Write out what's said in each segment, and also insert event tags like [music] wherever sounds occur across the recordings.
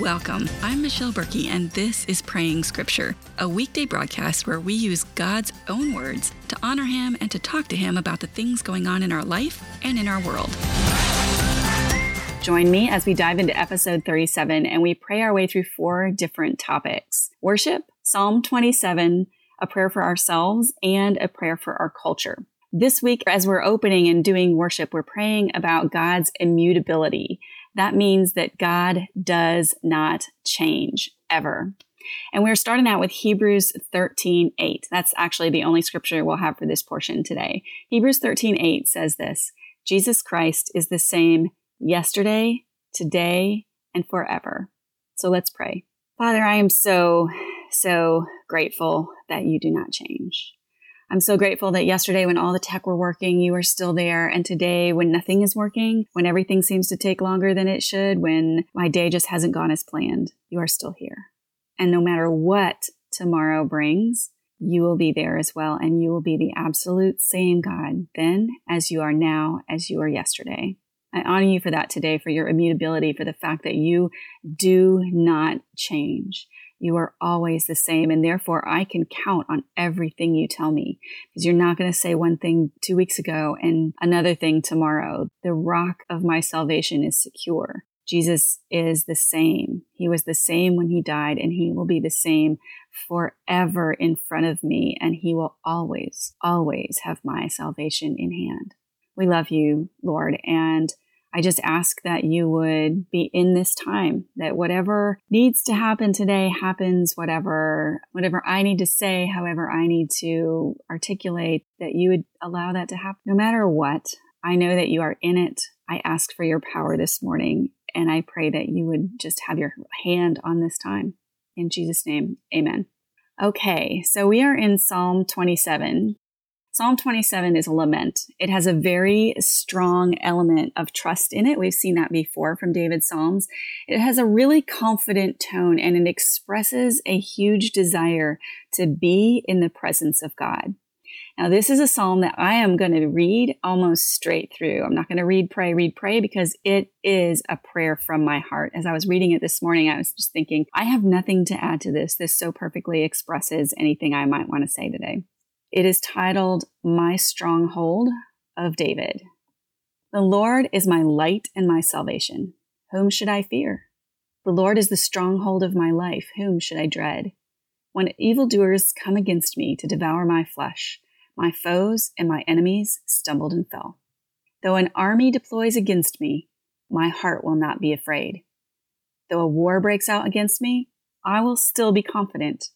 Welcome. I'm Michelle Berkey, and this is Praying Scripture, a weekday broadcast where we use God's own words to honor Him and to talk to Him about the things going on in our life and in our world. Join me as we dive into episode 37 and we pray our way through four different topics worship, Psalm 27, a prayer for ourselves, and a prayer for our culture. This week, as we're opening and doing worship, we're praying about God's immutability. That means that God does not change ever. And we're starting out with Hebrews 13 8. That's actually the only scripture we'll have for this portion today. Hebrews 13 8 says this Jesus Christ is the same yesterday, today, and forever. So let's pray. Father, I am so, so grateful that you do not change. I'm so grateful that yesterday when all the tech were working, you were still there. And today when nothing is working, when everything seems to take longer than it should, when my day just hasn't gone as planned, you are still here. And no matter what tomorrow brings, you will be there as well. And you will be the absolute same God then as you are now, as you were yesterday. I honor you for that today, for your immutability, for the fact that you do not change. You are always the same. And therefore, I can count on everything you tell me because you're not going to say one thing two weeks ago and another thing tomorrow. The rock of my salvation is secure. Jesus is the same. He was the same when he died, and he will be the same forever in front of me. And he will always, always have my salvation in hand. We love you, Lord. And I just ask that you would be in this time, that whatever needs to happen today happens, whatever, whatever I need to say, however I need to articulate, that you would allow that to happen no matter what. I know that you are in it. I ask for your power this morning and I pray that you would just have your hand on this time. In Jesus' name, amen. Okay, so we are in Psalm 27. Psalm 27 is a lament. It has a very strong element of trust in it. We've seen that before from David's Psalms. It has a really confident tone and it expresses a huge desire to be in the presence of God. Now, this is a psalm that I am going to read almost straight through. I'm not going to read, pray, read, pray because it is a prayer from my heart. As I was reading it this morning, I was just thinking, I have nothing to add to this. This so perfectly expresses anything I might want to say today. It is titled My Stronghold of David. The Lord is my light and my salvation. Whom should I fear? The Lord is the stronghold of my life. Whom should I dread? When evildoers come against me to devour my flesh, my foes and my enemies stumbled and fell. Though an army deploys against me, my heart will not be afraid. Though a war breaks out against me, I will still be confident.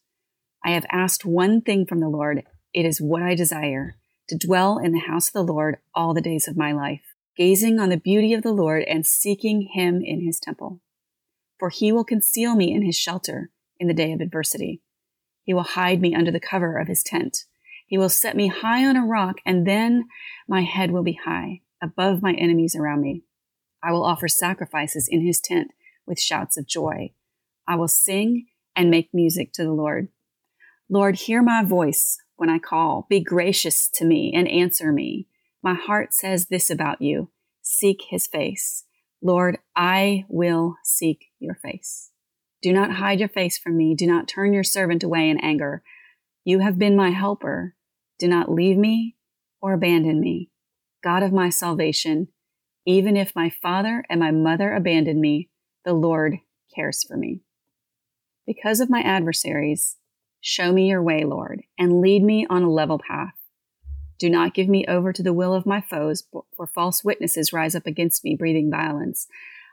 I have asked one thing from the Lord, it is what I desire to dwell in the house of the Lord all the days of my life, gazing on the beauty of the Lord and seeking him in his temple. For he will conceal me in his shelter in the day of adversity. He will hide me under the cover of his tent. He will set me high on a rock, and then my head will be high above my enemies around me. I will offer sacrifices in his tent with shouts of joy. I will sing and make music to the Lord. Lord, hear my voice when I call. Be gracious to me and answer me. My heart says this about you seek his face. Lord, I will seek your face. Do not hide your face from me. Do not turn your servant away in anger. You have been my helper. Do not leave me or abandon me. God of my salvation, even if my father and my mother abandon me, the Lord cares for me. Because of my adversaries, Show me your way, Lord, and lead me on a level path. Do not give me over to the will of my foes, for false witnesses rise up against me, breathing violence.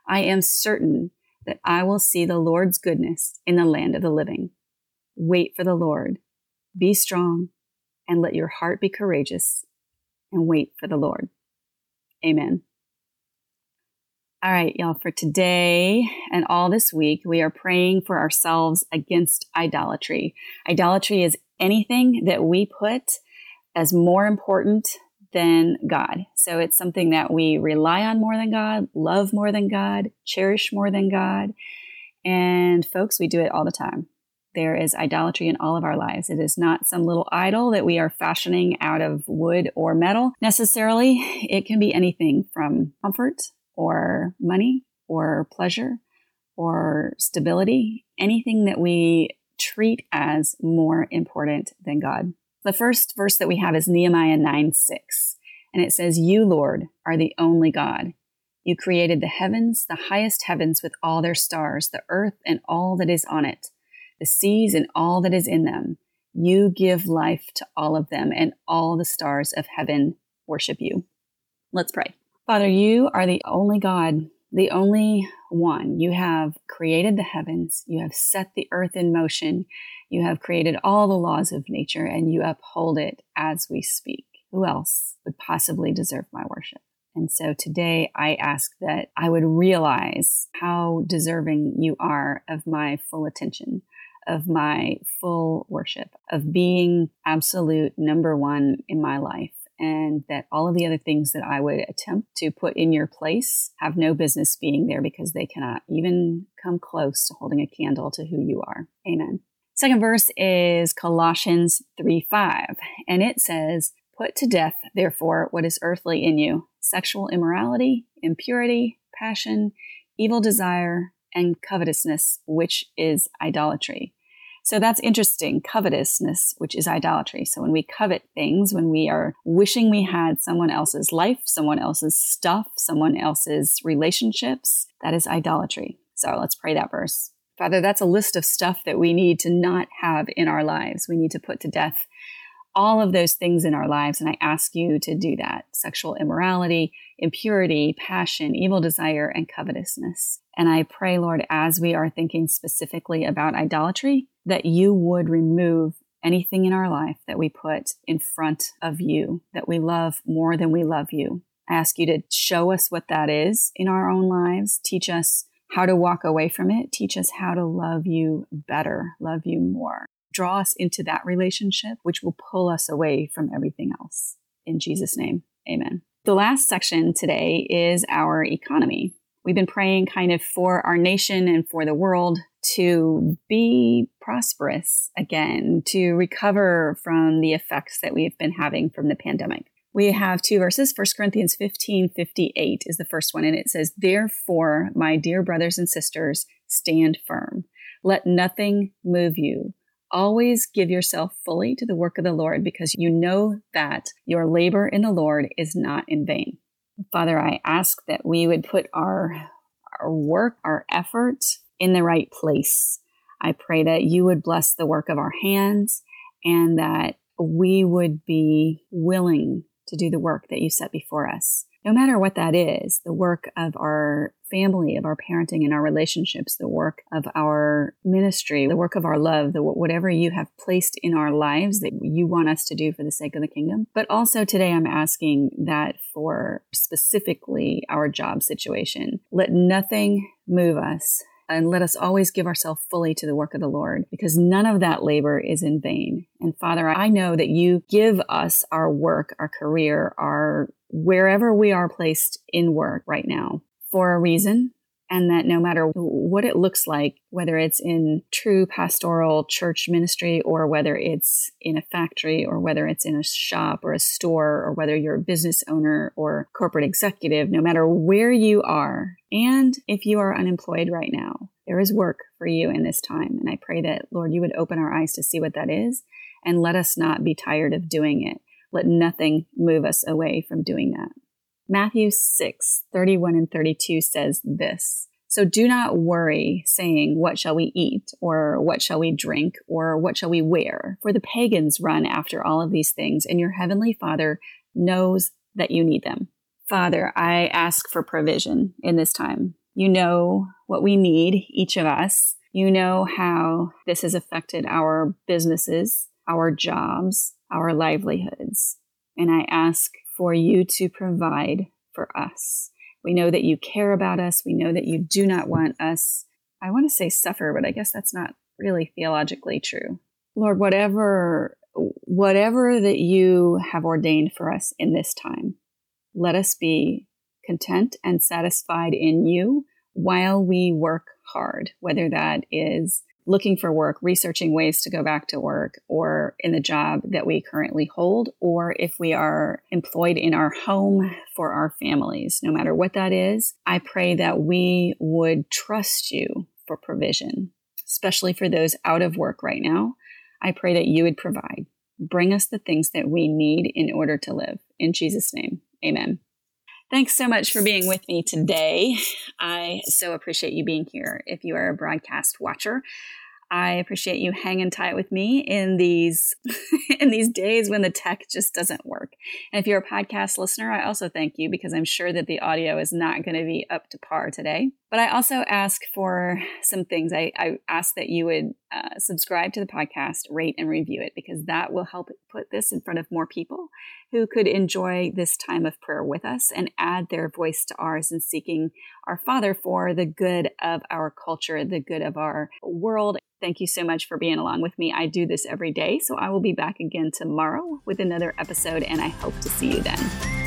I am certain that I will see the Lord's goodness in the land of the living. Wait for the Lord. Be strong, and let your heart be courageous, and wait for the Lord. Amen. All right, y'all, for today and all this week, we are praying for ourselves against idolatry. Idolatry is anything that we put as more important than God. So it's something that we rely on more than God, love more than God, cherish more than God. And folks, we do it all the time. There is idolatry in all of our lives. It is not some little idol that we are fashioning out of wood or metal necessarily. It can be anything from comfort or money or pleasure or stability, anything that we treat as more important than God. The first verse that we have is Nehemiah 9 6. And it says, You, Lord, are the only God. You created the heavens, the highest heavens with all their stars, the earth and all that is on it, the seas and all that is in them. You give life to all of them, and all the stars of heaven worship you. Let's pray. Father, you are the only God, the only one. You have created the heavens, you have set the earth in motion, you have created all the laws of nature, and you uphold it as we speak. Who else would possibly deserve my worship? And so today I ask that I would realize how deserving you are of my full attention, of my full worship, of being absolute number one in my life. And that all of the other things that I would attempt to put in your place have no business being there because they cannot even come close to holding a candle to who you are. Amen. Second verse is Colossians 3 5, and it says, Put to death, therefore, what is earthly in you sexual immorality, impurity, passion, evil desire, and covetousness, which is idolatry. So that's interesting. Covetousness, which is idolatry. So when we covet things, when we are wishing we had someone else's life, someone else's stuff, someone else's relationships, that is idolatry. So let's pray that verse. Father, that's a list of stuff that we need to not have in our lives. We need to put to death all of those things in our lives. And I ask you to do that sexual immorality, impurity, passion, evil desire, and covetousness. And I pray, Lord, as we are thinking specifically about idolatry, that you would remove anything in our life that we put in front of you, that we love more than we love you. I ask you to show us what that is in our own lives. Teach us how to walk away from it. Teach us how to love you better, love you more draw us into that relationship, which will pull us away from everything else. In Jesus' name, amen. The last section today is our economy. We've been praying kind of for our nation and for the world to be prosperous again, to recover from the effects that we've been having from the pandemic. We have two verses. 1 Corinthians 15 58 is the first one, and it says, Therefore, my dear brothers and sisters, stand firm. Let nothing move you Always give yourself fully to the work of the Lord because you know that your labor in the Lord is not in vain. Father, I ask that we would put our, our work, our effort in the right place. I pray that you would bless the work of our hands and that we would be willing to do the work that you set before us no matter what that is, the work of our family, of our parenting and our relationships, the work of our ministry, the work of our love, the, whatever you have placed in our lives that you want us to do for the sake of the kingdom. But also today, I'm asking that for specifically our job situation. Let nothing move us and let us always give ourselves fully to the work of the Lord because none of that labor is in vain. And Father, I know that you give us our work, our career, our wherever we are placed in work right now for a reason. And that no matter what it looks like, whether it's in true pastoral church ministry or whether it's in a factory or whether it's in a shop or a store or whether you're a business owner or corporate executive, no matter where you are, and if you are unemployed right now, there is work for you in this time. And I pray that, Lord, you would open our eyes to see what that is and let us not be tired of doing it. Let nothing move us away from doing that. Matthew 6, 31 and 32 says this. So do not worry saying, what shall we eat? Or what shall we drink? Or what shall we wear? For the pagans run after all of these things and your heavenly father knows that you need them. Father, I ask for provision in this time. You know what we need, each of us. You know how this has affected our businesses, our jobs, our livelihoods. And I ask for you to provide for us. We know that you care about us. We know that you do not want us, I want to say suffer, but I guess that's not really theologically true. Lord, whatever whatever that you have ordained for us in this time, let us be content and satisfied in you while we work hard, whether that is looking for work, researching ways to go back to work, or in the job that we currently hold, or if we are employed in our home for our families, no matter what that is, I pray that we would trust you for provision, especially for those out of work right now. I pray that you would provide. Bring us the things that we need in order to live. In Jesus' name, amen. Thanks so much for being with me today. I so appreciate you being here. If you are a broadcast watcher, I appreciate you hanging tight with me in these [laughs] in these days when the tech just doesn't work. And if you're a podcast listener, I also thank you because I'm sure that the audio is not going to be up to par today. But I also ask for some things. I, I ask that you would uh, subscribe to the podcast, rate and review it because that will help put this in front of more people who could enjoy this time of prayer with us and add their voice to ours in seeking our Father for the good of our culture, the good of our world, Thank you so much for being along with me. I do this every day, so I will be back again tomorrow with another episode, and I hope to see you then.